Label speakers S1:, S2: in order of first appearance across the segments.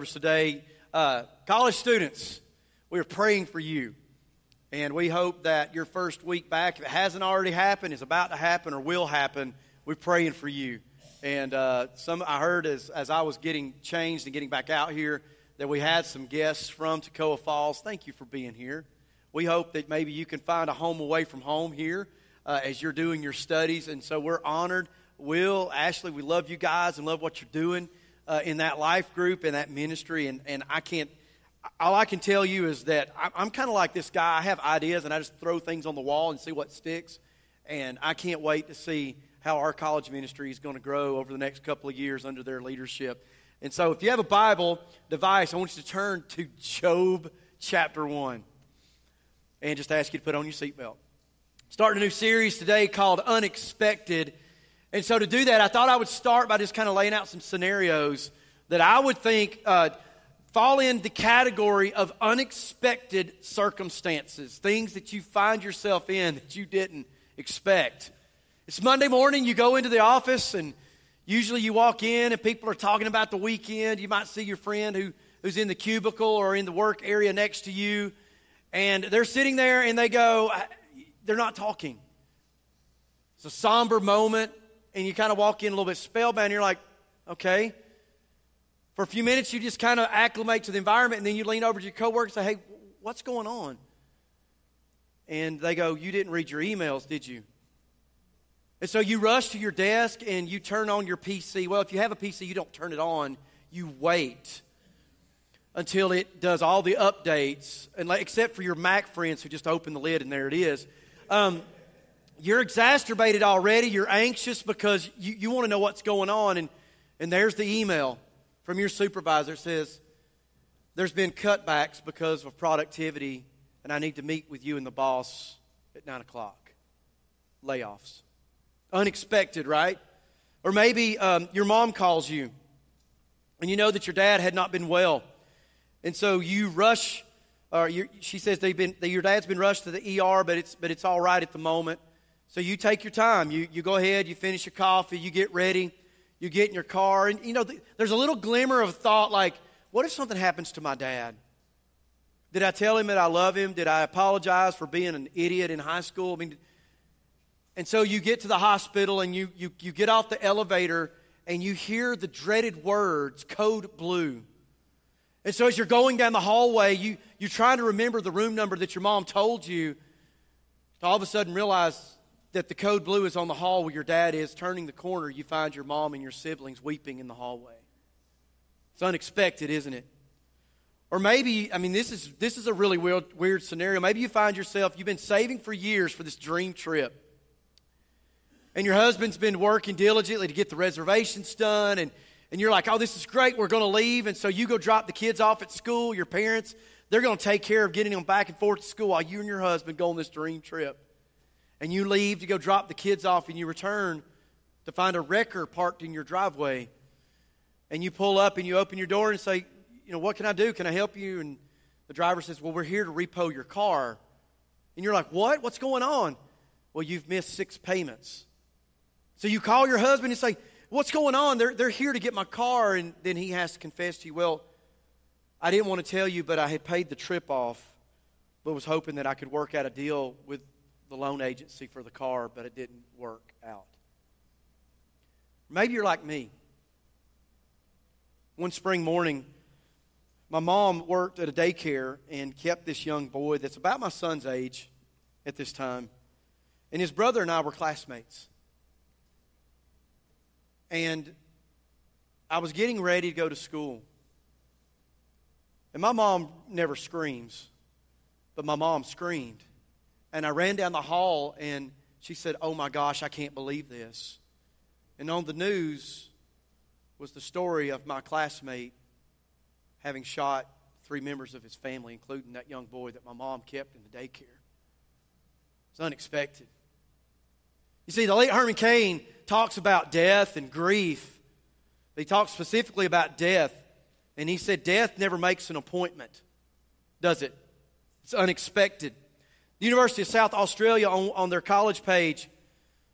S1: purpose today. Uh, college students, we are praying for you. And we hope that your first week back, if it hasn't already happened, is about to happen, or will happen, we're praying for you. And uh, some I heard as, as I was getting changed and getting back out here that we had some guests from Toccoa Falls. Thank you for being here. We hope that maybe you can find a home away from home here uh, as you're doing your studies. And so we're honored. Will, Ashley, we love you guys and love what you're doing uh, in that life group and that ministry. And, and I can't all I can tell you is that I'm kind of like this guy. I have ideas and I just throw things on the wall and see what sticks. And I can't wait to see how our college ministry is going to grow over the next couple of years under their leadership. And so, if you have a Bible device, I want you to turn to Job chapter 1 and just ask you to put on your seatbelt. Starting a new series today called Unexpected. And so, to do that, I thought I would start by just kind of laying out some scenarios that I would think. Uh, fall in the category of unexpected circumstances, things that you find yourself in that you didn't expect. It's Monday morning, you go into the office, and usually you walk in and people are talking about the weekend. You might see your friend who, who's in the cubicle or in the work area next to you, and they're sitting there and they go, they're not talking. It's a somber moment, and you kind of walk in a little bit spellbound, you're like, okay. For a few minutes, you just kind of acclimate to the environment, and then you lean over to your coworker and say, Hey, what's going on? And they go, You didn't read your emails, did you? And so you rush to your desk and you turn on your PC. Well, if you have a PC, you don't turn it on, you wait until it does all the updates, and except for your Mac friends who just open the lid and there it is. Um, you're exacerbated already. You're anxious because you, you want to know what's going on, and, and there's the email from your supervisor says, There's been cutbacks because of productivity, and I need to meet with you and the boss at 9 o'clock. Layoffs. Unexpected, right? Or maybe um, your mom calls you, and you know that your dad had not been well. And so you rush, or she says they've been, your dad's been rushed to the ER, but it's, but it's all right at the moment. So you take your time. You, you go ahead, you finish your coffee, you get ready you get in your car, and you know, there's a little glimmer of thought like, what if something happens to my dad? Did I tell him that I love him? Did I apologize for being an idiot in high school? I mean, and so you get to the hospital and you, you, you get off the elevator and you hear the dreaded words, code blue. And so as you're going down the hallway, you, you're trying to remember the room number that your mom told you, to all of a sudden realize that the code blue is on the hall where your dad is. Turning the corner, you find your mom and your siblings weeping in the hallway. It's unexpected, isn't it? Or maybe, I mean, this is, this is a really weird, weird scenario. Maybe you find yourself, you've been saving for years for this dream trip. And your husband's been working diligently to get the reservations done. And, and you're like, oh, this is great. We're going to leave. And so you go drop the kids off at school. Your parents, they're going to take care of getting them back and forth to school while you and your husband go on this dream trip and you leave to go drop the kids off and you return to find a wrecker parked in your driveway and you pull up and you open your door and say you know what can i do? Can i help you? And the driver says well we're here to repo your car. And you're like what? What's going on? Well you've missed six payments. So you call your husband and say what's going on? They're, they're here to get my car. And then he has to confess to you well i didn't want to tell you but i had paid the trip off but was hoping that i could work out a deal with the loan agency for the car, but it didn't work out. Maybe you're like me. One spring morning, my mom worked at a daycare and kept this young boy that's about my son's age at this time. And his brother and I were classmates. And I was getting ready to go to school. And my mom never screams, but my mom screamed. And I ran down the hall and she said, Oh my gosh, I can't believe this. And on the news was the story of my classmate having shot three members of his family, including that young boy that my mom kept in the daycare. It's unexpected. You see, the late Herman Cain talks about death and grief. He talks specifically about death. And he said, Death never makes an appointment, does it? It's unexpected. The University of South Australia, on, on their college page,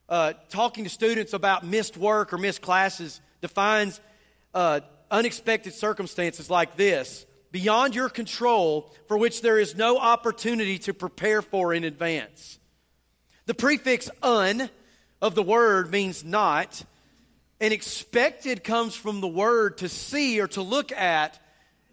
S1: uh, talking to students about missed work or missed classes, defines uh, unexpected circumstances like this, beyond your control, for which there is no opportunity to prepare for in advance. The prefix un of the word means not, and expected comes from the word to see or to look at.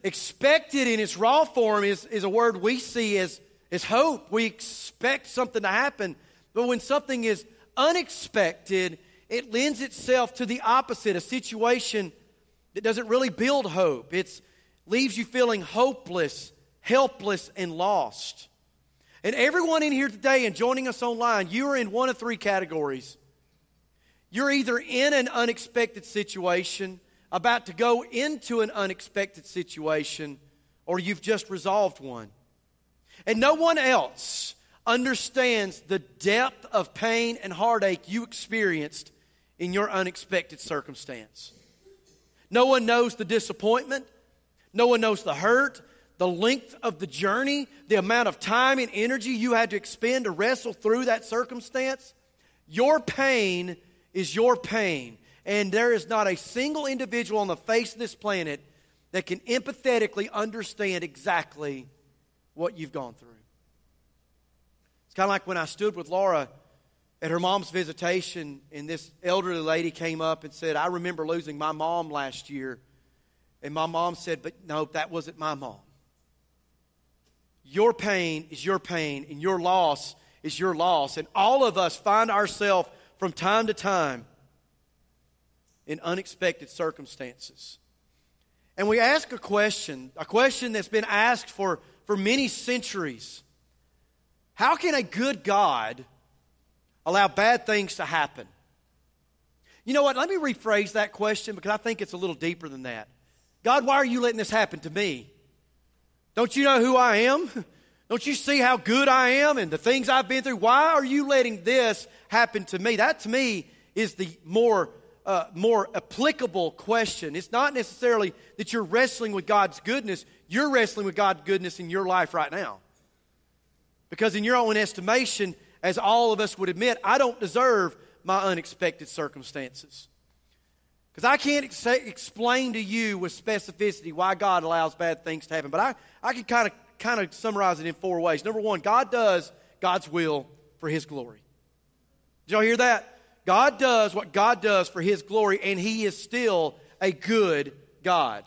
S1: Expected in its raw form is, is a word we see as, as hope. We expect something to happen. But when something is unexpected, it lends itself to the opposite, a situation that doesn't really build hope. It leaves you feeling hopeless, helpless, and lost. And everyone in here today and joining us online, you are in one of three categories. You're either in an unexpected situation, about to go into an unexpected situation, or you've just resolved one. And no one else understands the depth of pain and heartache you experienced in your unexpected circumstance. No one knows the disappointment, no one knows the hurt, the length of the journey, the amount of time and energy you had to expend to wrestle through that circumstance. Your pain is your pain. And there is not a single individual on the face of this planet that can empathetically understand exactly what you've gone through. It's kind of like when I stood with Laura at her mom's visitation, and this elderly lady came up and said, I remember losing my mom last year. And my mom said, But no, that wasn't my mom. Your pain is your pain, and your loss is your loss. And all of us find ourselves from time to time in unexpected circumstances. And we ask a question, a question that's been asked for, for many centuries How can a good God allow bad things to happen? You know what? Let me rephrase that question because I think it's a little deeper than that. God, why are you letting this happen to me? Don't you know who I am? Don't you see how good I am and the things I've been through? Why are you letting this happen to me? That to me is the more uh, more applicable question. It's not necessarily that you're wrestling with God's goodness, you're wrestling with God's goodness in your life right now. Because, in your own estimation, as all of us would admit, I don't deserve my unexpected circumstances. Because I can't ex- explain to you with specificity why God allows bad things to happen, but I, I can kind of kind of summarize it in four ways. Number one, God does God's will for His glory. Did y'all hear that? God does what God does for His glory, and He is still a good God.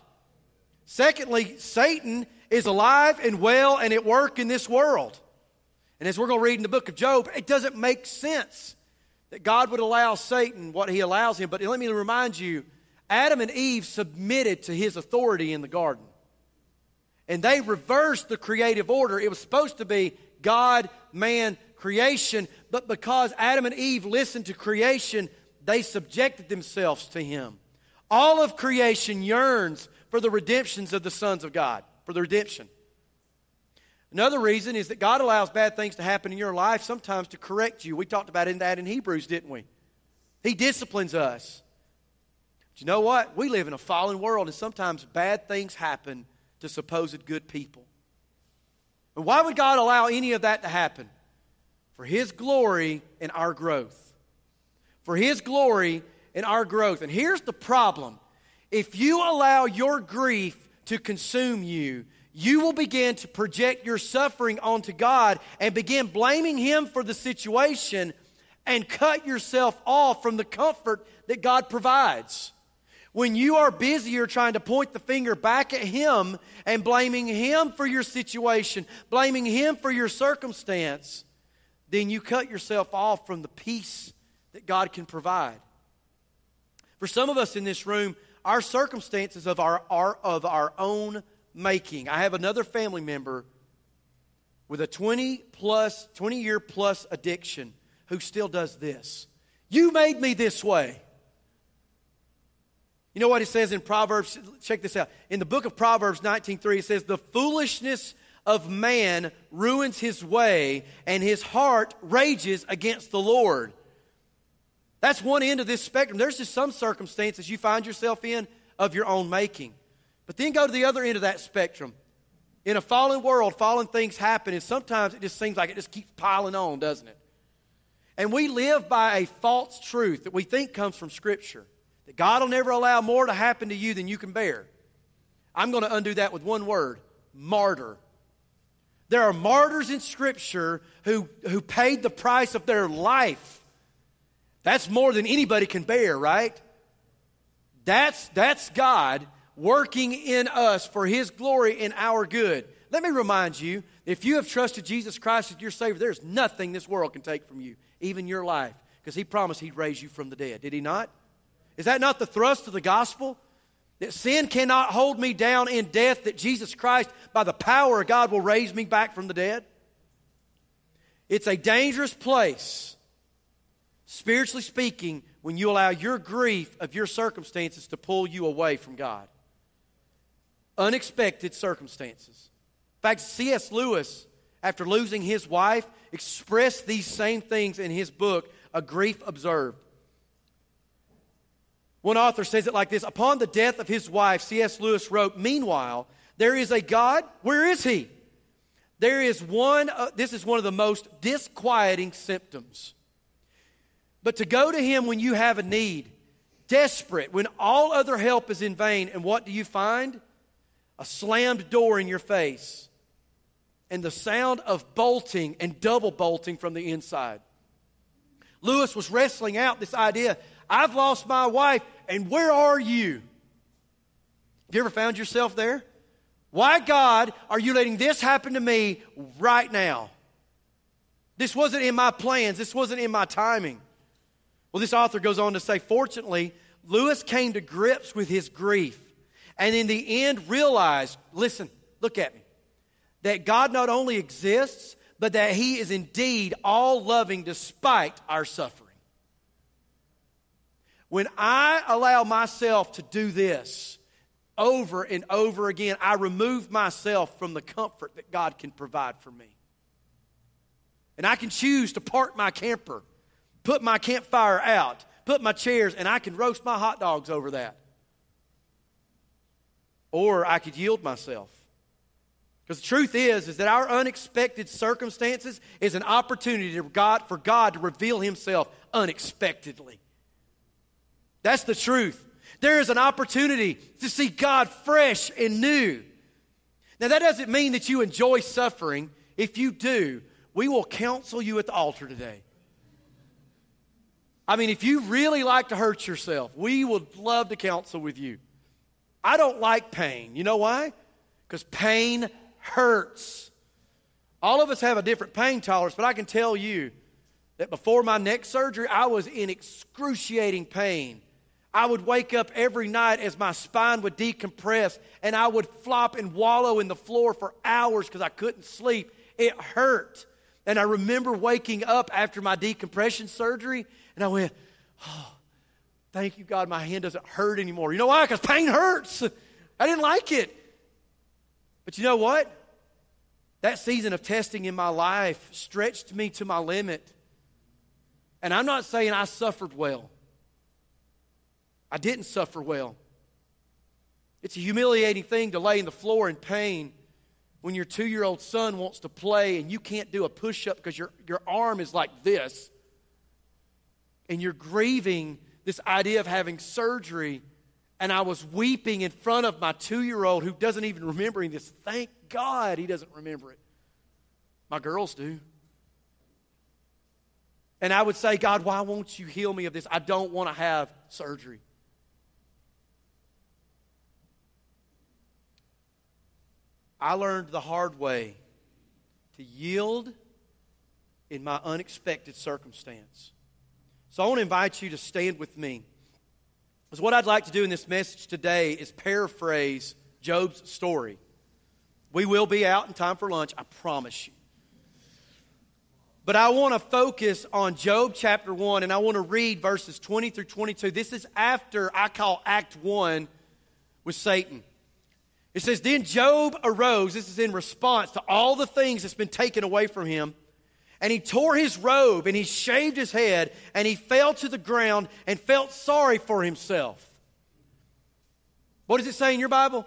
S1: Secondly, Satan is alive and well and at work in this world. And as we're going to read in the book of Job, it doesn't make sense that God would allow Satan what he allows him. But let me remind you Adam and Eve submitted to his authority in the garden. And they reversed the creative order. It was supposed to be God, man, creation, but because Adam and Eve listened to creation, they subjected themselves to him. All of creation yearns for the redemptions of the sons of God, for the redemption. Another reason is that God allows bad things to happen in your life sometimes to correct you. We talked about in that in Hebrews, didn't we? He disciplines us. But you know what? We live in a fallen world, and sometimes bad things happen to supposed good people. And why would God allow any of that to happen? For His glory and our growth. For His glory and our growth. And here's the problem if you allow your grief to consume you, you will begin to project your suffering onto God and begin blaming Him for the situation and cut yourself off from the comfort that God provides. When you are busier trying to point the finger back at Him and blaming Him for your situation, blaming Him for your circumstance, then you cut yourself off from the peace that God can provide. For some of us in this room, our circumstances of our, are of our own making. I have another family member with a 20 plus, 20 year plus addiction who still does this. You made me this way. You know what it says in Proverbs? Check this out. In the book of Proverbs 19:3, it says, The foolishness of man ruins his way, and his heart rages against the Lord. That's one end of this spectrum. There's just some circumstances you find yourself in of your own making. But then go to the other end of that spectrum. In a fallen world, fallen things happen, and sometimes it just seems like it just keeps piling on, doesn't it? And we live by a false truth that we think comes from Scripture that God will never allow more to happen to you than you can bear. I'm going to undo that with one word martyr. There are martyrs in Scripture who, who paid the price of their life. That's more than anybody can bear, right? That's, that's God working in us for His glory and our good. Let me remind you if you have trusted Jesus Christ as your Savior, there's nothing this world can take from you, even your life, because He promised He'd raise you from the dead. Did He not? Is that not the thrust of the gospel? That sin cannot hold me down in death, that Jesus Christ, by the power of God, will raise me back from the dead? It's a dangerous place, spiritually speaking, when you allow your grief of your circumstances to pull you away from God. Unexpected circumstances. In fact, C.S. Lewis, after losing his wife, expressed these same things in his book, A Grief Observed. One author says it like this Upon the death of his wife, C.S. Lewis wrote, Meanwhile, there is a God. Where is he? There is one, uh, this is one of the most disquieting symptoms. But to go to him when you have a need, desperate, when all other help is in vain, and what do you find? A slammed door in your face and the sound of bolting and double bolting from the inside. Lewis was wrestling out this idea I've lost my wife, and where are you? Have you ever found yourself there? Why, God, are you letting this happen to me right now? This wasn't in my plans, this wasn't in my timing. Well, this author goes on to say, fortunately, Lewis came to grips with his grief and in the end realized listen, look at me that God not only exists, but that he is indeed all loving despite our suffering. When I allow myself to do this over and over again, I remove myself from the comfort that God can provide for me. And I can choose to park my camper, put my campfire out, put my chairs, and I can roast my hot dogs over that. Or I could yield myself. Because the truth is, is that our unexpected circumstances is an opportunity God, for God to reveal Himself unexpectedly. That's the truth. There is an opportunity to see God fresh and new. Now, that doesn't mean that you enjoy suffering. If you do, we will counsel you at the altar today. I mean, if you really like to hurt yourself, we would love to counsel with you. I don't like pain. You know why? Because pain hurts. All of us have a different pain tolerance, but I can tell you that before my neck surgery, I was in excruciating pain. I would wake up every night as my spine would decompress and I would flop and wallow in the floor for hours because I couldn't sleep. It hurt. And I remember waking up after my decompression surgery and I went, Oh, thank you, God, my hand doesn't hurt anymore. You know why? Because pain hurts. I didn't like it. But you know what? That season of testing in my life stretched me to my limit. And I'm not saying I suffered well. I didn't suffer well. It's a humiliating thing to lay in the floor in pain when your two year old son wants to play and you can't do a push up because your, your arm is like this. And you're grieving this idea of having surgery. And I was weeping in front of my two year old who doesn't even remember this. Thank God he doesn't remember it. My girls do. And I would say, God, why won't you heal me of this? I don't want to have surgery. I learned the hard way to yield in my unexpected circumstance. So I want to invite you to stand with me. Because what I'd like to do in this message today is paraphrase Job's story. We will be out in time for lunch, I promise you. But I want to focus on Job chapter 1, and I want to read verses 20 through 22. This is after I call Act 1 with Satan. It says, Then Job arose. This is in response to all the things that's been taken away from him. And he tore his robe and he shaved his head and he fell to the ground and felt sorry for himself. What does it say in your Bible?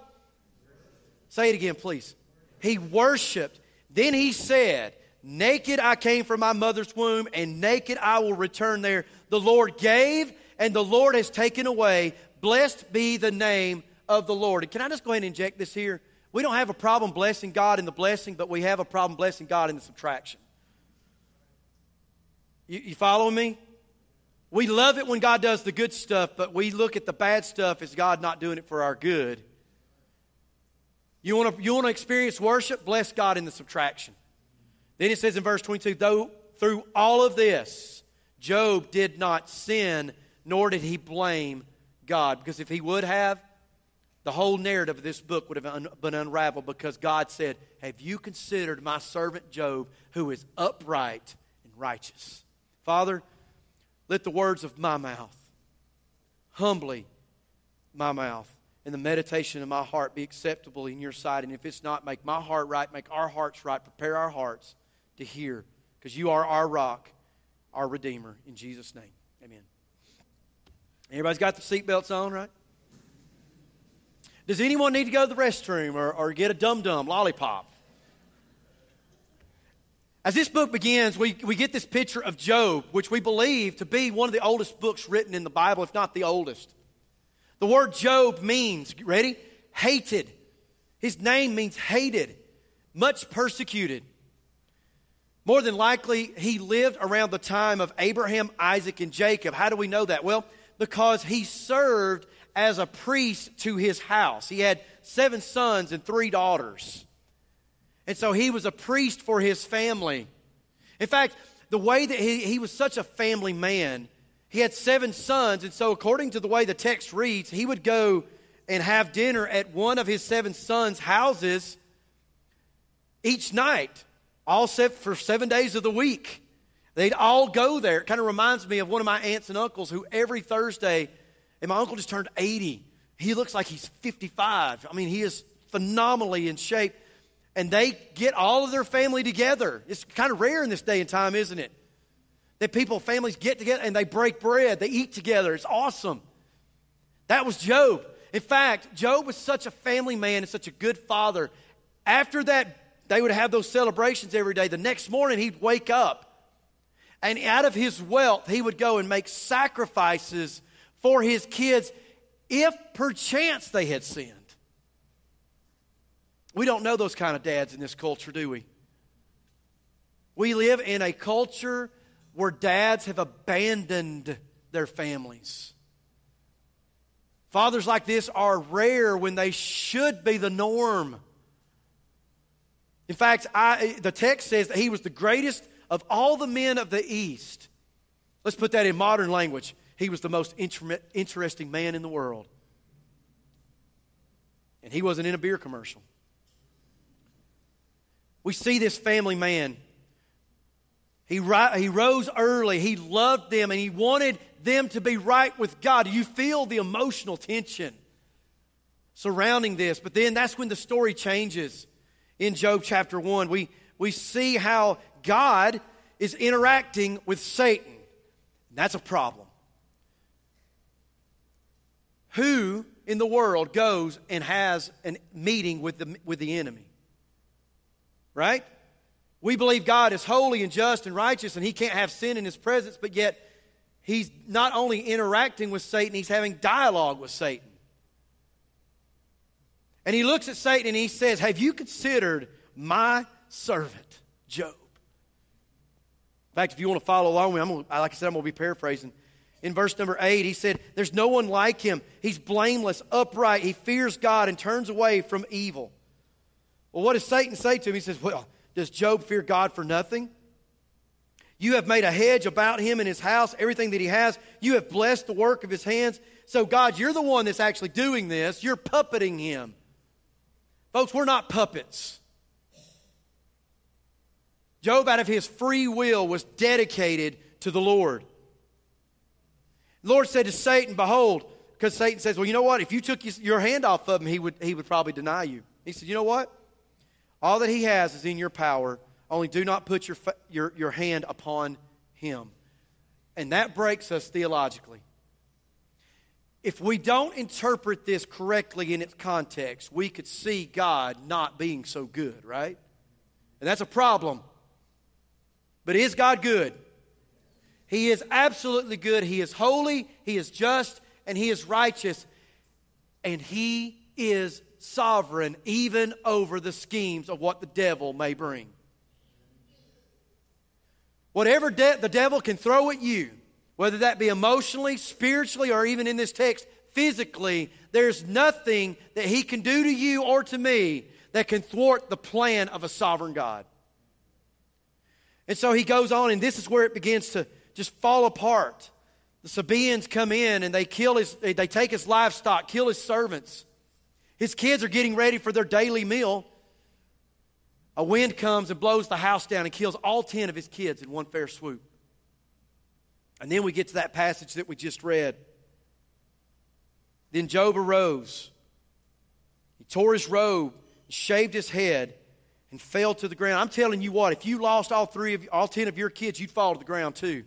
S1: Say it again, please. He worshiped. Then he said, Naked I came from my mother's womb, and naked I will return there. The Lord gave, and the Lord has taken away. Blessed be the name of the Lord. And can I just go ahead and inject this here? We don't have a problem blessing God in the blessing, but we have a problem blessing God in the subtraction. You, you follow me? We love it when God does the good stuff, but we look at the bad stuff as God not doing it for our good. You want to you want to experience worship? Bless God in the subtraction. Then it says in verse 22, though through all of this, Job did not sin, nor did he blame God. Because if he would have, the whole narrative of this book would have been unraveled because God said, Have you considered my servant Job, who is upright and righteous? Father, let the words of my mouth, humbly my mouth, and the meditation of my heart be acceptable in your sight. And if it's not, make my heart right, make our hearts right, prepare our hearts to hear, because you are our rock, our Redeemer. In Jesus' name, amen. Everybody's got the seatbelts on, right? Does anyone need to go to the restroom or, or get a dum dum lollipop? As this book begins, we, we get this picture of Job, which we believe to be one of the oldest books written in the Bible, if not the oldest. The word Job means, ready? Hated. His name means hated, much persecuted. More than likely, he lived around the time of Abraham, Isaac, and Jacob. How do we know that? Well, because he served as a priest to his house. He had seven sons and three daughters. And so he was a priest for his family. In fact, the way that he, he was such a family man, he had seven sons. And so, according to the way the text reads, he would go and have dinner at one of his seven sons' houses each night, all set for seven days of the week. They'd all go there. It kind of reminds me of one of my aunts and uncles who every Thursday, and my uncle just turned 80. He looks like he's 55. I mean, he is phenomenally in shape and they get all of their family together. It's kind of rare in this day and time, isn't it? That people, families get together and they break bread, they eat together. It's awesome. That was Job. In fact, Job was such a family man and such a good father. After that, they would have those celebrations every day. The next morning, he'd wake up and out of his wealth, he would go and make sacrifices for his kids if perchance they had sinned. We don't know those kind of dads in this culture, do we? We live in a culture where dads have abandoned their families. Fathers like this are rare when they should be the norm. In fact, I, the text says that he was the greatest of all the men of the East. Let's put that in modern language. He was the most inter- interesting man in the world. And he wasn't in a beer commercial. We see this family man. He, he rose early. He loved them and he wanted them to be right with God. You feel the emotional tension surrounding this. But then that's when the story changes in Job chapter 1. We, we see how God is interacting with Satan. That's a problem. Who in the world goes and has a meeting with the, with the enemy? right? We believe God is holy and just and righteous and he can't have sin in his presence, but yet he's not only interacting with Satan, he's having dialogue with Satan. And he looks at Satan and he says, Have you considered my servant, Job? In fact, if you want to follow along with me, I'm like I said, I'm going to be paraphrasing. In verse number 8, he said, There's no one like him. He's blameless, upright. He fears God and turns away from evil. Well, what does Satan say to him? He says, Well, does Job fear God for nothing? You have made a hedge about him and his house, everything that he has. You have blessed the work of his hands. So, God, you're the one that's actually doing this. You're puppeting him. Folks, we're not puppets. Job, out of his free will, was dedicated to the Lord. Lord said to Satan, Behold, because Satan says, Well, you know what? If you took your hand off of him, he would, he would probably deny you. He said, You know what? All that he has is in your power. Only do not put your, your, your hand upon him. And that breaks us theologically. If we don't interpret this correctly in its context, we could see God not being so good, right? And that's a problem. But is God good? He is absolutely good. He is holy, He is just, and He is righteous. And He is sovereign even over the schemes of what the devil may bring. Whatever de- the devil can throw at you, whether that be emotionally, spiritually, or even in this text, physically, there's nothing that he can do to you or to me that can thwart the plan of a sovereign God. And so he goes on, and this is where it begins to just fall apart. The Sabaeans come in and they kill his, they take his livestock, kill his servants. His kids are getting ready for their daily meal. A wind comes and blows the house down and kills all 10 of his kids in one fair swoop. And then we get to that passage that we just read. Then Job arose. He tore his robe, shaved his head, and fell to the ground. I'm telling you what, if you lost all three of all 10 of your kids, you'd fall to the ground too.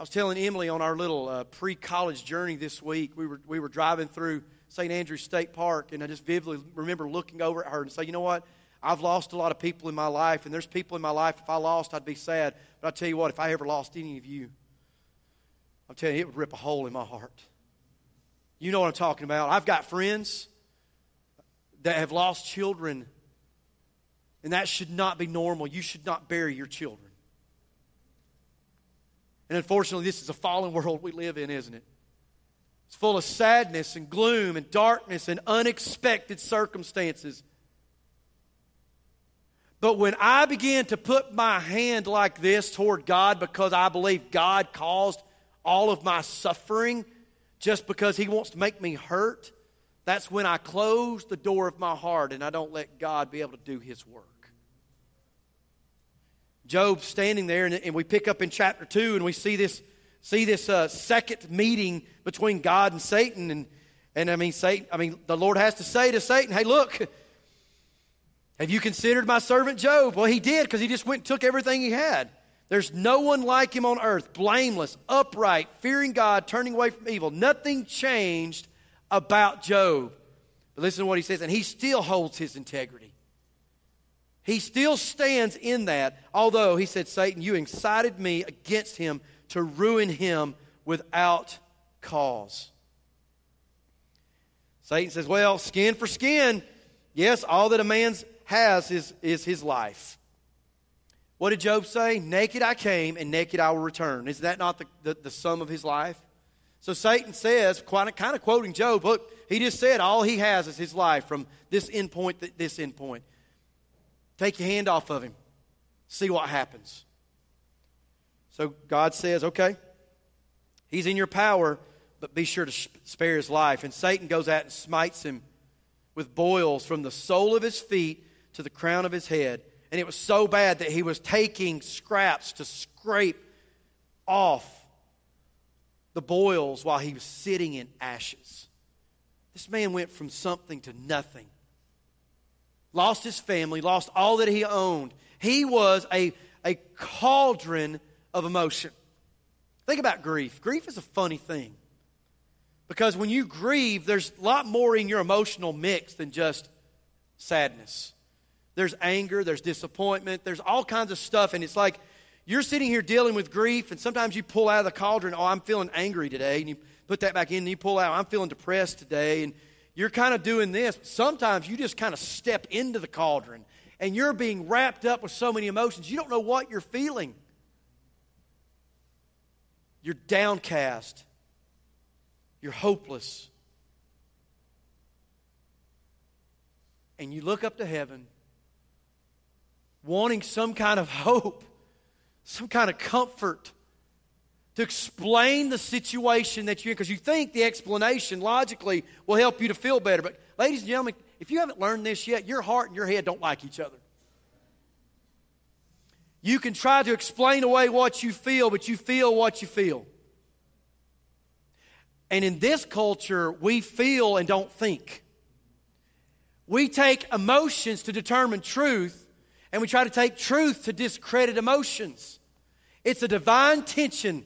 S1: I was telling Emily on our little uh, pre-college journey this week. We were we were driving through St. Andrews State Park, and I just vividly remember looking over at her and say, "You know what? I've lost a lot of people in my life, and there's people in my life. If I lost, I'd be sad. But I tell you what, if I ever lost any of you, I'm telling you, it would rip a hole in my heart. You know what I'm talking about. I've got friends that have lost children, and that should not be normal. You should not bury your children. And unfortunately, this is a fallen world we live in, isn't it? It's full of sadness and gloom and darkness and unexpected circumstances. But when I began to put my hand like this toward God because I believe God caused all of my suffering just because He wants to make me hurt, that's when I close the door of my heart and I don't let God be able to do His work. Job standing there, and, and we pick up in chapter 2 and we see this, see this uh, second meeting between God and Satan. And, and I mean, Satan, I mean, the Lord has to say to Satan, hey, look, have you considered my servant Job? Well, he did because he just went and took everything he had. There's no one like him on earth, blameless, upright, fearing God, turning away from evil. Nothing changed about Job. But listen to what he says, and he still holds his integrity. He still stands in that, although he said, Satan, you incited me against him to ruin him without cause. Satan says, Well, skin for skin. Yes, all that a man has is, is his life. What did Job say? Naked I came, and naked I will return. Is that not the, the, the sum of his life? So Satan says, quite, kind of quoting Job, look, he just said all he has is his life from this end point to this end point. Take your hand off of him. See what happens. So God says, okay, he's in your power, but be sure to spare his life. And Satan goes out and smites him with boils from the sole of his feet to the crown of his head. And it was so bad that he was taking scraps to scrape off the boils while he was sitting in ashes. This man went from something to nothing. Lost his family, lost all that he owned. He was a, a cauldron of emotion. Think about grief. Grief is a funny thing. Because when you grieve, there's a lot more in your emotional mix than just sadness. There's anger, there's disappointment, there's all kinds of stuff. And it's like you're sitting here dealing with grief, and sometimes you pull out of the cauldron, oh, I'm feeling angry today. And you put that back in, and you pull out, I'm feeling depressed today. And you're kind of doing this. Sometimes you just kind of step into the cauldron, and you're being wrapped up with so many emotions, you don't know what you're feeling. You're downcast. You're hopeless. And you look up to heaven wanting some kind of hope, some kind of comfort to explain the situation that you're in because you think the explanation logically will help you to feel better. But, ladies and gentlemen, if you haven't learned this yet, your heart and your head don't like each other. You can try to explain away what you feel, but you feel what you feel. And in this culture, we feel and don't think. We take emotions to determine truth, and we try to take truth to discredit emotions. It's a divine tension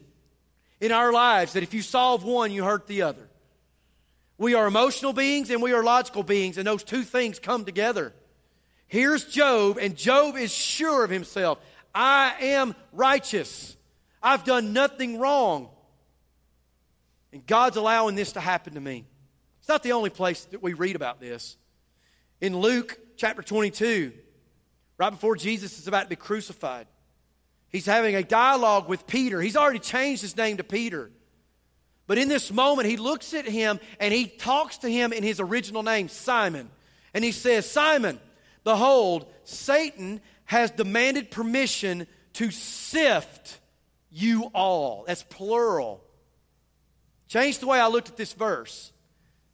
S1: in our lives that if you solve one, you hurt the other. We are emotional beings and we are logical beings, and those two things come together. Here's Job, and Job is sure of himself I am righteous. I've done nothing wrong. And God's allowing this to happen to me. It's not the only place that we read about this. In Luke chapter 22, right before Jesus is about to be crucified, he's having a dialogue with Peter. He's already changed his name to Peter. But in this moment, he looks at him and he talks to him in his original name, Simon. And he says, Simon, behold, Satan has demanded permission to sift you all. That's plural. Change the way I looked at this verse.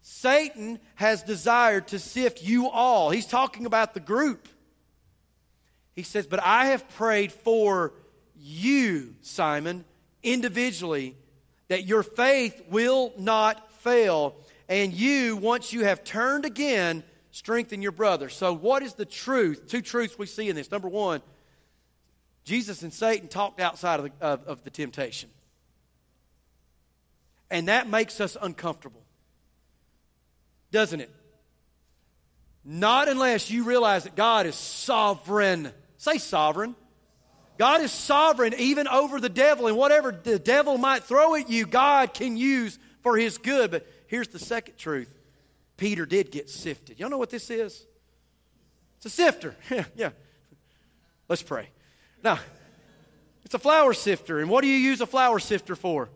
S1: Satan has desired to sift you all. He's talking about the group. He says, But I have prayed for you, Simon, individually, that your faith will not fail. And you, once you have turned again, strengthen your brother. So, what is the truth? Two truths we see in this. Number one, Jesus and Satan talked outside of the, of, of the temptation. And that makes us uncomfortable, doesn't it? Not unless you realize that God is sovereign. Say sovereign. God is sovereign even over the devil, and whatever the devil might throw at you, God can use for his good. But here's the second truth Peter did get sifted. Y'all know what this is? It's a sifter. Yeah, yeah. Let's pray. Now, it's a flour sifter. And what do you use a flour sifter for?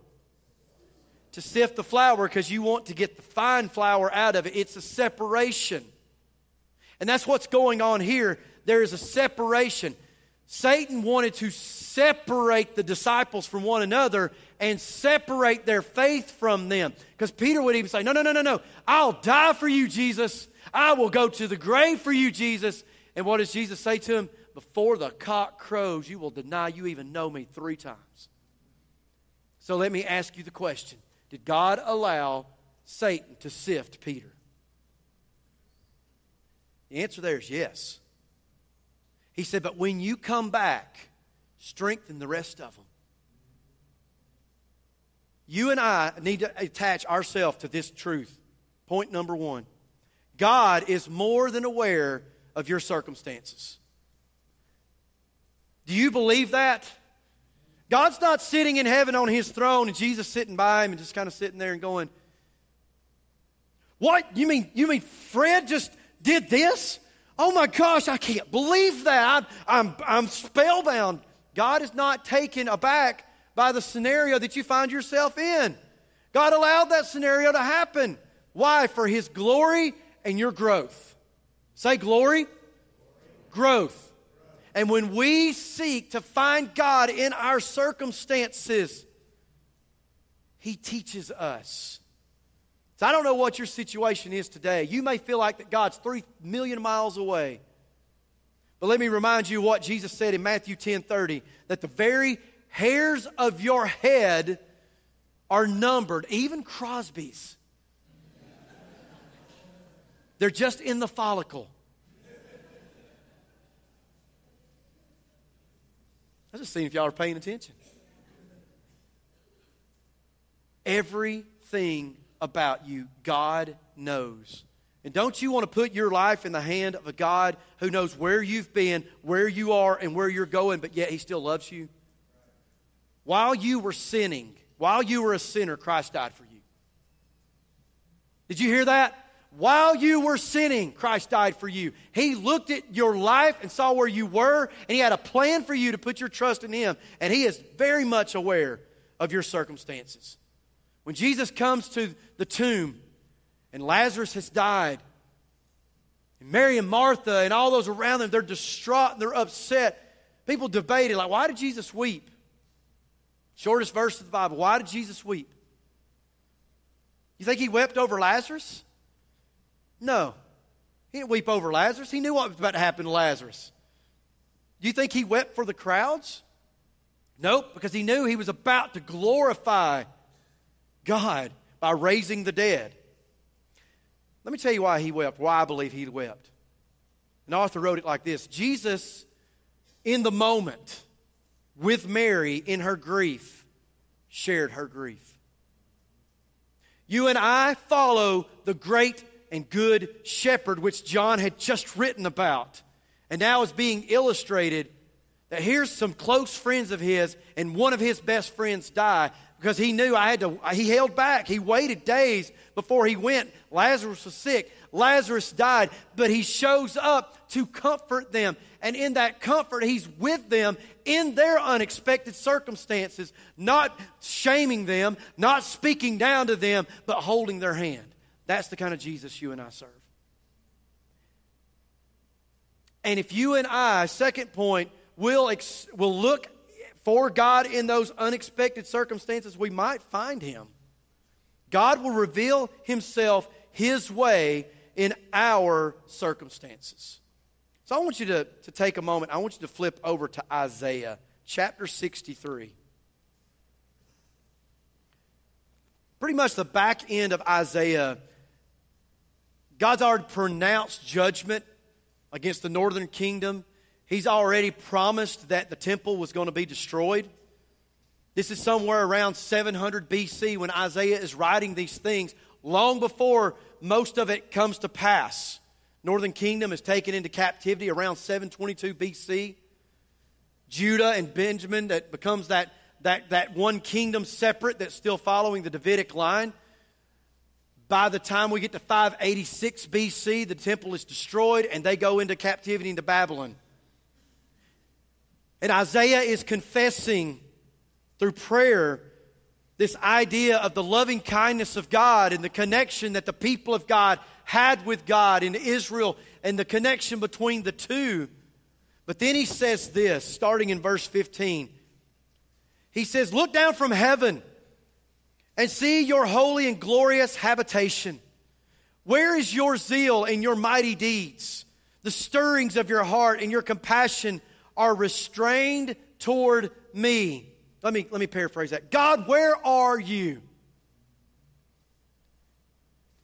S1: To sift the flour because you want to get the fine flour out of it. It's a separation. And that's what's going on here. There is a separation. Satan wanted to separate the disciples from one another and separate their faith from them. Because Peter would even say, No, no, no, no, no. I'll die for you, Jesus. I will go to the grave for you, Jesus. And what does Jesus say to him? Before the cock crows, you will deny you even know me three times. So let me ask you the question Did God allow Satan to sift Peter? The answer there is yes. He said, But when you come back, strengthen the rest of them. You and I need to attach ourselves to this truth. Point number one God is more than aware of your circumstances. Do you believe that? God's not sitting in heaven on his throne and Jesus sitting by him and just kind of sitting there and going, What? You mean you mean Fred just did this? Oh my gosh, I can't believe that. I'm, I'm, spellbound. God is not taken aback by the scenario that you find yourself in. God allowed that scenario to happen. Why? For His glory and your growth. Say glory, growth. And when we seek to find God in our circumstances, He teaches us. So I don't know what your situation is today. You may feel like that God's three million miles away. But let me remind you what Jesus said in Matthew 10 30 that the very hairs of your head are numbered, even Crosby's. They're just in the follicle. I just seeing if y'all are paying attention. Everything about you, God knows. And don't you want to put your life in the hand of a God who knows where you've been, where you are, and where you're going, but yet He still loves you? While you were sinning, while you were a sinner, Christ died for you. Did you hear that? While you were sinning, Christ died for you. He looked at your life and saw where you were, and He had a plan for you to put your trust in Him. And He is very much aware of your circumstances. When Jesus comes to the tomb and Lazarus has died, and Mary and Martha and all those around them, they're distraught and they're upset. People debated, like, why did Jesus weep? Shortest verse of the Bible. Why did Jesus weep? You think he wept over Lazarus? No. He didn't weep over Lazarus. He knew what was about to happen to Lazarus. Do you think he wept for the crowds? Nope, because he knew he was about to glorify God by raising the dead. Let me tell you why he wept, why I believe he wept. An author wrote it like this Jesus, in the moment, with Mary in her grief, shared her grief. You and I follow the great and good shepherd, which John had just written about, and now is being illustrated that here's some close friends of his and one of his best friends die because he knew I had to, he held back. He waited days before he went. Lazarus was sick. Lazarus died, but he shows up to comfort them. And in that comfort, he's with them in their unexpected circumstances, not shaming them, not speaking down to them, but holding their hand. That's the kind of Jesus you and I serve. And if you and I, second point, will, ex- will look for God in those unexpected circumstances, we might find Him. God will reveal Himself His way in our circumstances. So I want you to, to take a moment. I want you to flip over to Isaiah chapter 63. Pretty much the back end of Isaiah, God's already pronounced judgment against the northern kingdom. He's already promised that the temple was going to be destroyed. This is somewhere around 700 BC when Isaiah is writing these things, long before most of it comes to pass. Northern kingdom is taken into captivity around 722 BC. Judah and Benjamin, that becomes that, that, that one kingdom separate that's still following the Davidic line. By the time we get to 586 BC, the temple is destroyed and they go into captivity into Babylon. And Isaiah is confessing through prayer this idea of the loving kindness of God and the connection that the people of God had with God in Israel and the connection between the two. But then he says this, starting in verse 15. He says, Look down from heaven and see your holy and glorious habitation. Where is your zeal and your mighty deeds? The stirrings of your heart and your compassion are restrained toward me. Let me, let me paraphrase that. God, where are you?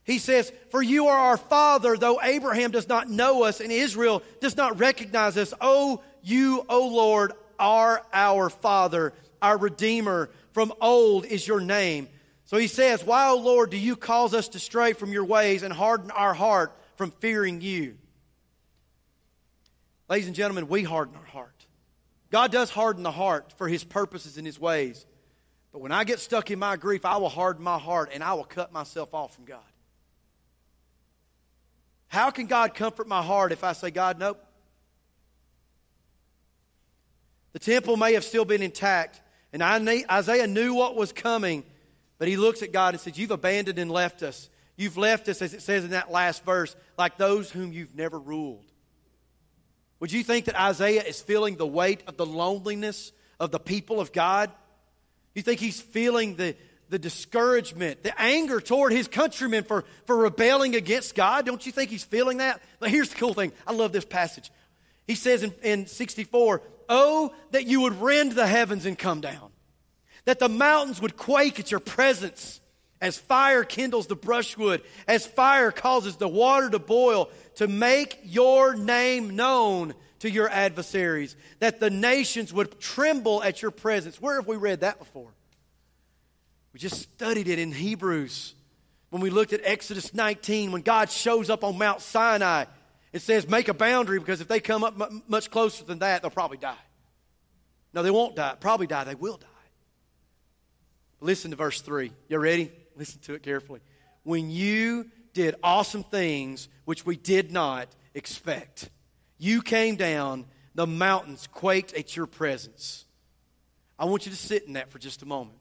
S1: He says, For you are our Father, though Abraham does not know us and Israel does not recognize us. Oh, you, O Lord, are our Father, our Redeemer. From old is your name. So he says, Why, O Lord, do you cause us to stray from your ways and harden our heart from fearing you? Ladies and gentlemen, we harden our heart. God does harden the heart for his purposes and his ways. But when I get stuck in my grief, I will harden my heart and I will cut myself off from God. How can God comfort my heart if I say, God, nope? The temple may have still been intact, and Isaiah knew what was coming, but he looks at God and says, You've abandoned and left us. You've left us, as it says in that last verse, like those whom you've never ruled. Would you think that Isaiah is feeling the weight of the loneliness of the people of God? You think he's feeling the, the discouragement, the anger toward his countrymen for, for rebelling against God? Don't you think he's feeling that? But here's the cool thing. I love this passage. He says in, in 64, Oh, that you would rend the heavens and come down, that the mountains would quake at your presence as fire kindles the brushwood, as fire causes the water to boil, to make your name known to your adversaries, that the nations would tremble at your presence. Where have we read that before? We just studied it in Hebrews when we looked at Exodus 19, when God shows up on Mount Sinai. It says, make a boundary because if they come up m- much closer than that, they'll probably die. No, they won't die. Probably die. They will die. Listen to verse 3. You ready? Listen to it carefully. When you did awesome things which we did not expect, you came down, the mountains quaked at your presence. I want you to sit in that for just a moment.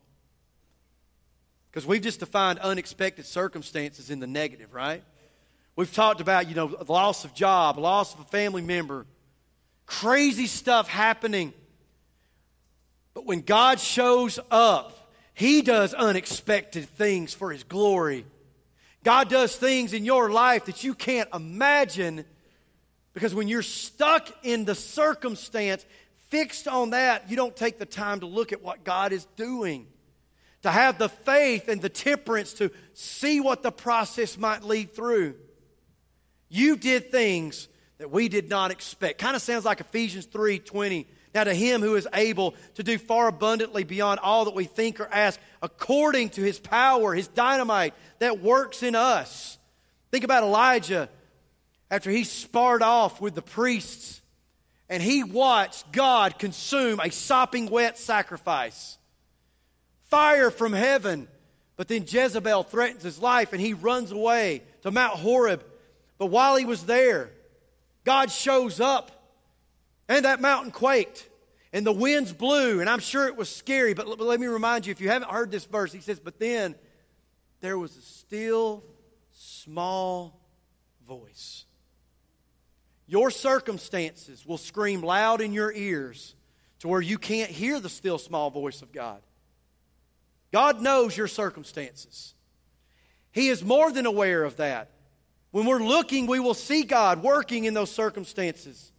S1: Because we've just defined unexpected circumstances in the negative, right? We've talked about, you know, loss of job, loss of a family member, crazy stuff happening. But when God shows up, he does unexpected things for His glory. God does things in your life that you can't imagine because when you're stuck in the circumstance, fixed on that, you don't take the time to look at what God is doing. To have the faith and the temperance to see what the process might lead through. You did things that we did not expect. Kind of sounds like Ephesians 3 20 now, to him who is able to do far abundantly beyond all that we think or ask, according to his power, his dynamite that works in us. Think about Elijah after he sparred off with the priests and he watched God consume a sopping wet sacrifice. Fire from heaven. But then Jezebel threatens his life and he runs away to Mount Horeb. But while he was there, God shows up and that mountain quaked and the winds blew. And I'm sure it was scary, but let me remind you if you haven't heard this verse, he says, But then there was a still small voice. Your circumstances will scream loud in your ears to where you can't hear the still small voice of God. God knows your circumstances. He is more than aware of that. When we're looking, we will see God working in those circumstances.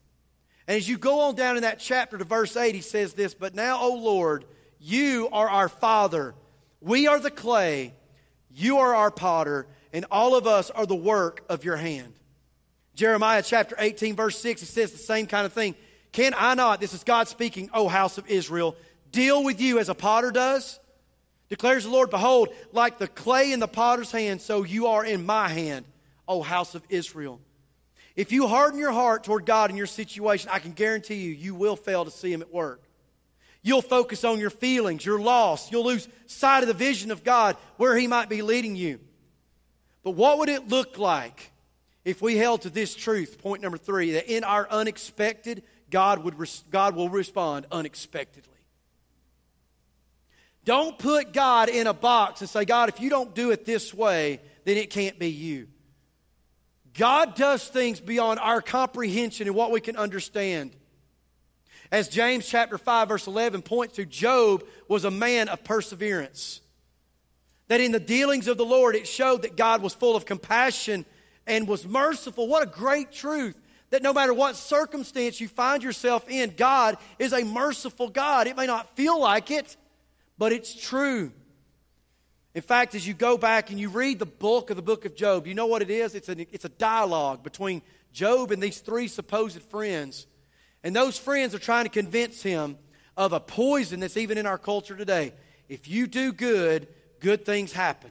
S1: And as you go on down in that chapter to verse 8, he says this But now, O Lord, you are our Father. We are the clay. You are our potter, and all of us are the work of your hand. Jeremiah chapter 18, verse 6, it says the same kind of thing. Can I not, this is God speaking, O house of Israel, deal with you as a potter does? Declares the Lord, Behold, like the clay in the potter's hand, so you are in my hand, O house of Israel. If you harden your heart toward God in your situation, I can guarantee you, you will fail to see Him at work. You'll focus on your feelings, your loss. You'll lose sight of the vision of God, where He might be leading you. But what would it look like if we held to this truth, point number three, that in our unexpected, God, would res- God will respond unexpectedly? Don't put God in a box and say, God, if you don't do it this way, then it can't be you. God does things beyond our comprehension and what we can understand. As James chapter 5 verse 11 points to, Job was a man of perseverance. That in the dealings of the Lord, it showed that God was full of compassion and was merciful. What a great truth that no matter what circumstance you find yourself in, God is a merciful God. It may not feel like it, but it's true. In fact, as you go back and you read the book of the book of Job, you know what it is? It's a, it's a dialogue between Job and these three supposed friends. And those friends are trying to convince him of a poison that's even in our culture today. If you do good, good things happen.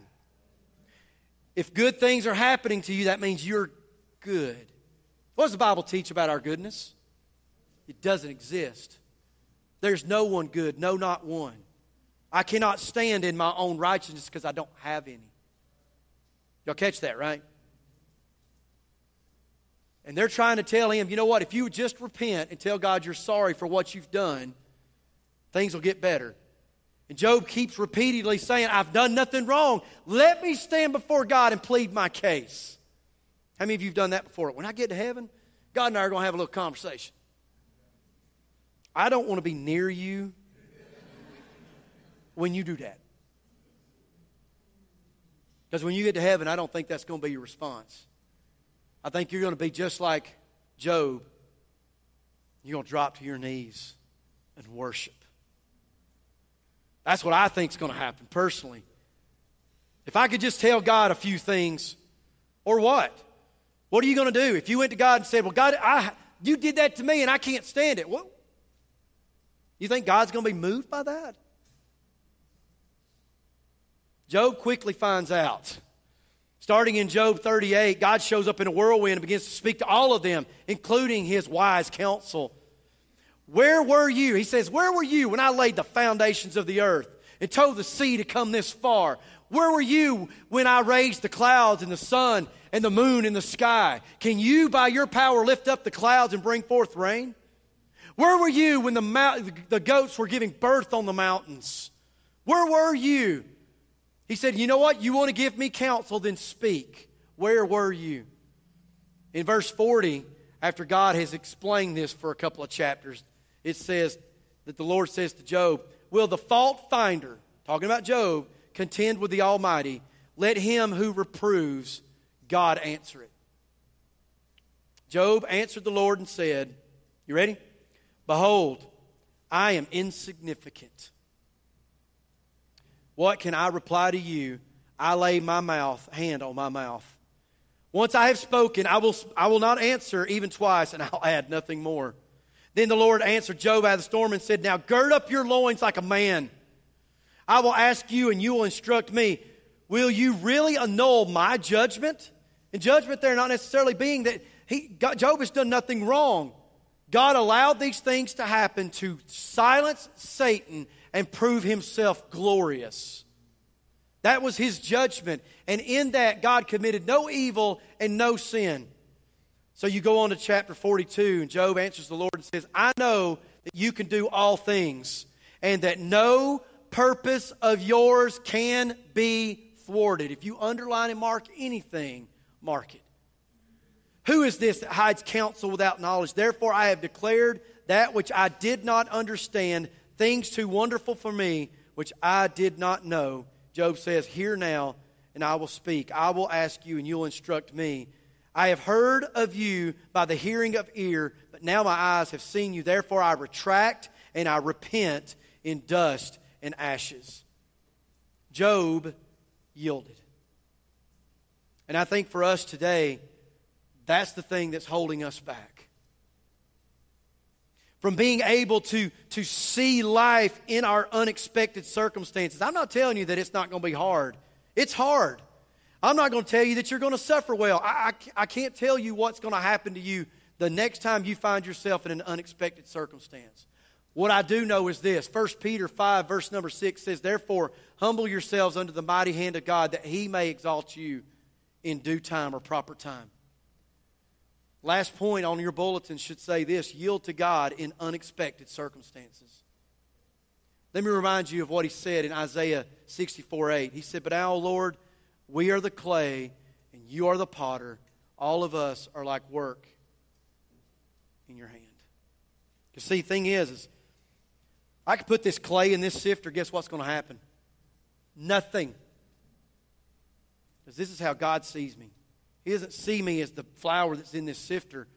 S1: If good things are happening to you, that means you're good. What does the Bible teach about our goodness? It doesn't exist. There's no one good, no, not one. I cannot stand in my own righteousness because I don't have any. Y'all catch that, right? And they're trying to tell him, you know what, if you just repent and tell God you're sorry for what you've done, things will get better. And Job keeps repeatedly saying, I've done nothing wrong. Let me stand before God and plead my case. How many of you have done that before? When I get to heaven, God and I are going to have a little conversation. I don't want to be near you when you do that. Because when you get to heaven, I don't think that's going to be your response. I think you're going to be just like Job. You're going to drop to your knees and worship. That's what I think is going to happen personally. If I could just tell God a few things, or what? What are you going to do if you went to God and said, "Well, God, I, you did that to me, and I can't stand it"? What? You think God's going to be moved by that? Job quickly finds out. Starting in Job 38, God shows up in a whirlwind and begins to speak to all of them, including his wise counsel. Where were you? He says, Where were you when I laid the foundations of the earth and told the sea to come this far? Where were you when I raised the clouds and the sun and the moon in the sky? Can you, by your power, lift up the clouds and bring forth rain? Where were you when the, mount, the goats were giving birth on the mountains? Where were you? He said, You know what? You want to give me counsel, then speak. Where were you? In verse 40, after God has explained this for a couple of chapters, it says that the Lord says to Job, Will the fault finder, talking about Job, contend with the Almighty? Let him who reproves God answer it. Job answered the Lord and said, You ready? Behold, I am insignificant. What can I reply to you? I lay my mouth, hand on my mouth. Once I have spoken, I will, I will not answer even twice, and I'll add nothing more. Then the Lord answered Job out of the storm and said, Now gird up your loins like a man. I will ask you, and you will instruct me. Will you really annul my judgment? And judgment there not necessarily being that he, God, Job has done nothing wrong. God allowed these things to happen to silence Satan and prove himself glorious. That was his judgment. And in that, God committed no evil and no sin. So you go on to chapter 42, and Job answers the Lord and says, I know that you can do all things, and that no purpose of yours can be thwarted. If you underline and mark anything, mark it. Who is this that hides counsel without knowledge? Therefore, I have declared that which I did not understand, things too wonderful for me, which I did not know. Job says, Hear now, and I will speak. I will ask you, and you'll instruct me. I have heard of you by the hearing of ear, but now my eyes have seen you. Therefore, I retract and I repent in dust and ashes. Job yielded. And I think for us today, that's the thing that's holding us back. From being able to, to see life in our unexpected circumstances. I'm not telling you that it's not going to be hard. It's hard. I'm not going to tell you that you're going to suffer well. I, I, I can't tell you what's going to happen to you the next time you find yourself in an unexpected circumstance. What I do know is this 1 Peter 5, verse number 6 says, Therefore, humble yourselves under the mighty hand of God, that he may exalt you in due time or proper time. Last point on your bulletin should say this yield to God in unexpected circumstances. Let me remind you of what he said in Isaiah 64 8. He said, But now, Lord, we are the clay, and you are the potter. All of us are like work in your hand. You see, the thing is, is I could put this clay in this sifter, guess what's going to happen? Nothing. Because this is how God sees me. He doesn't see me as the flour that's in this sifter.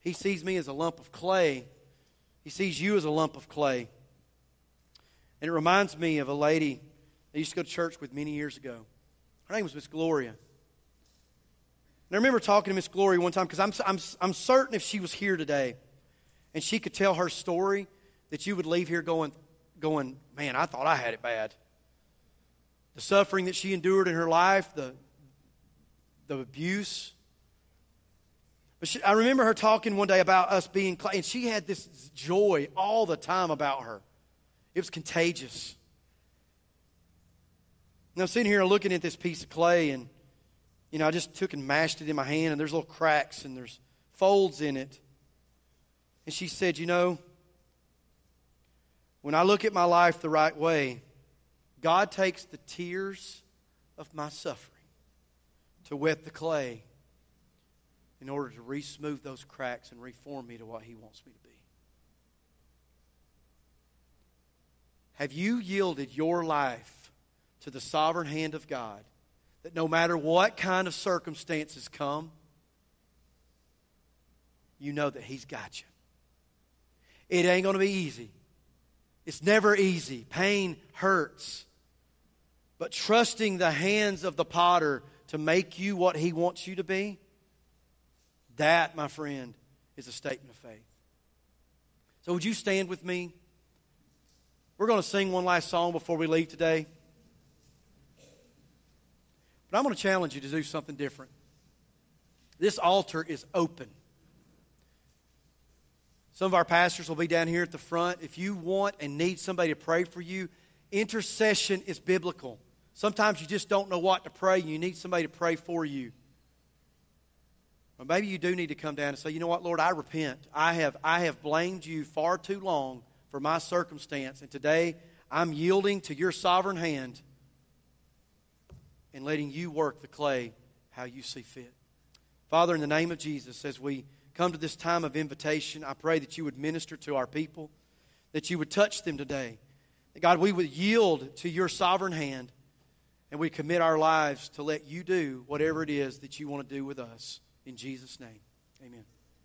S1: He sees me as a lump of clay. He sees you as a lump of clay. And it reminds me of a lady I used to go to church with many years ago. Her name was Miss Gloria. And I remember talking to Miss Gloria one time because I'm, I'm, I'm certain if she was here today and she could tell her story, that you would leave here going, going, man, I thought I had it bad. The suffering that she endured in her life, the, the abuse. But she, I remember her talking one day about us being, and she had this joy all the time about her. It was contagious. I'm sitting here looking at this piece of clay, and, you know, I just took and mashed it in my hand, and there's little cracks and there's folds in it. And she said, You know, when I look at my life the right way, God takes the tears of my suffering to wet the clay in order to re smooth those cracks and reform me to what He wants me to be. Have you yielded your life to the sovereign hand of God that no matter what kind of circumstances come, you know that He's got you? It ain't going to be easy. It's never easy. Pain hurts. But trusting the hands of the potter to make you what he wants you to be, that, my friend, is a statement of faith. So, would you stand with me? We're going to sing one last song before we leave today. But I'm going to challenge you to do something different. This altar is open. Some of our pastors will be down here at the front. If you want and need somebody to pray for you, intercession is biblical. Sometimes you just don't know what to pray. and You need somebody to pray for you. Or maybe you do need to come down and say, you know what, Lord, I repent. I have, I have blamed you far too long for my circumstance. And today I'm yielding to your sovereign hand and letting you work the clay how you see fit. Father, in the name of Jesus, as we come to this time of invitation, I pray that you would minister to our people, that you would touch them today. That God, we would yield to your sovereign hand and we commit our lives to let you do whatever it is that you want to do with us. In Jesus' name, amen.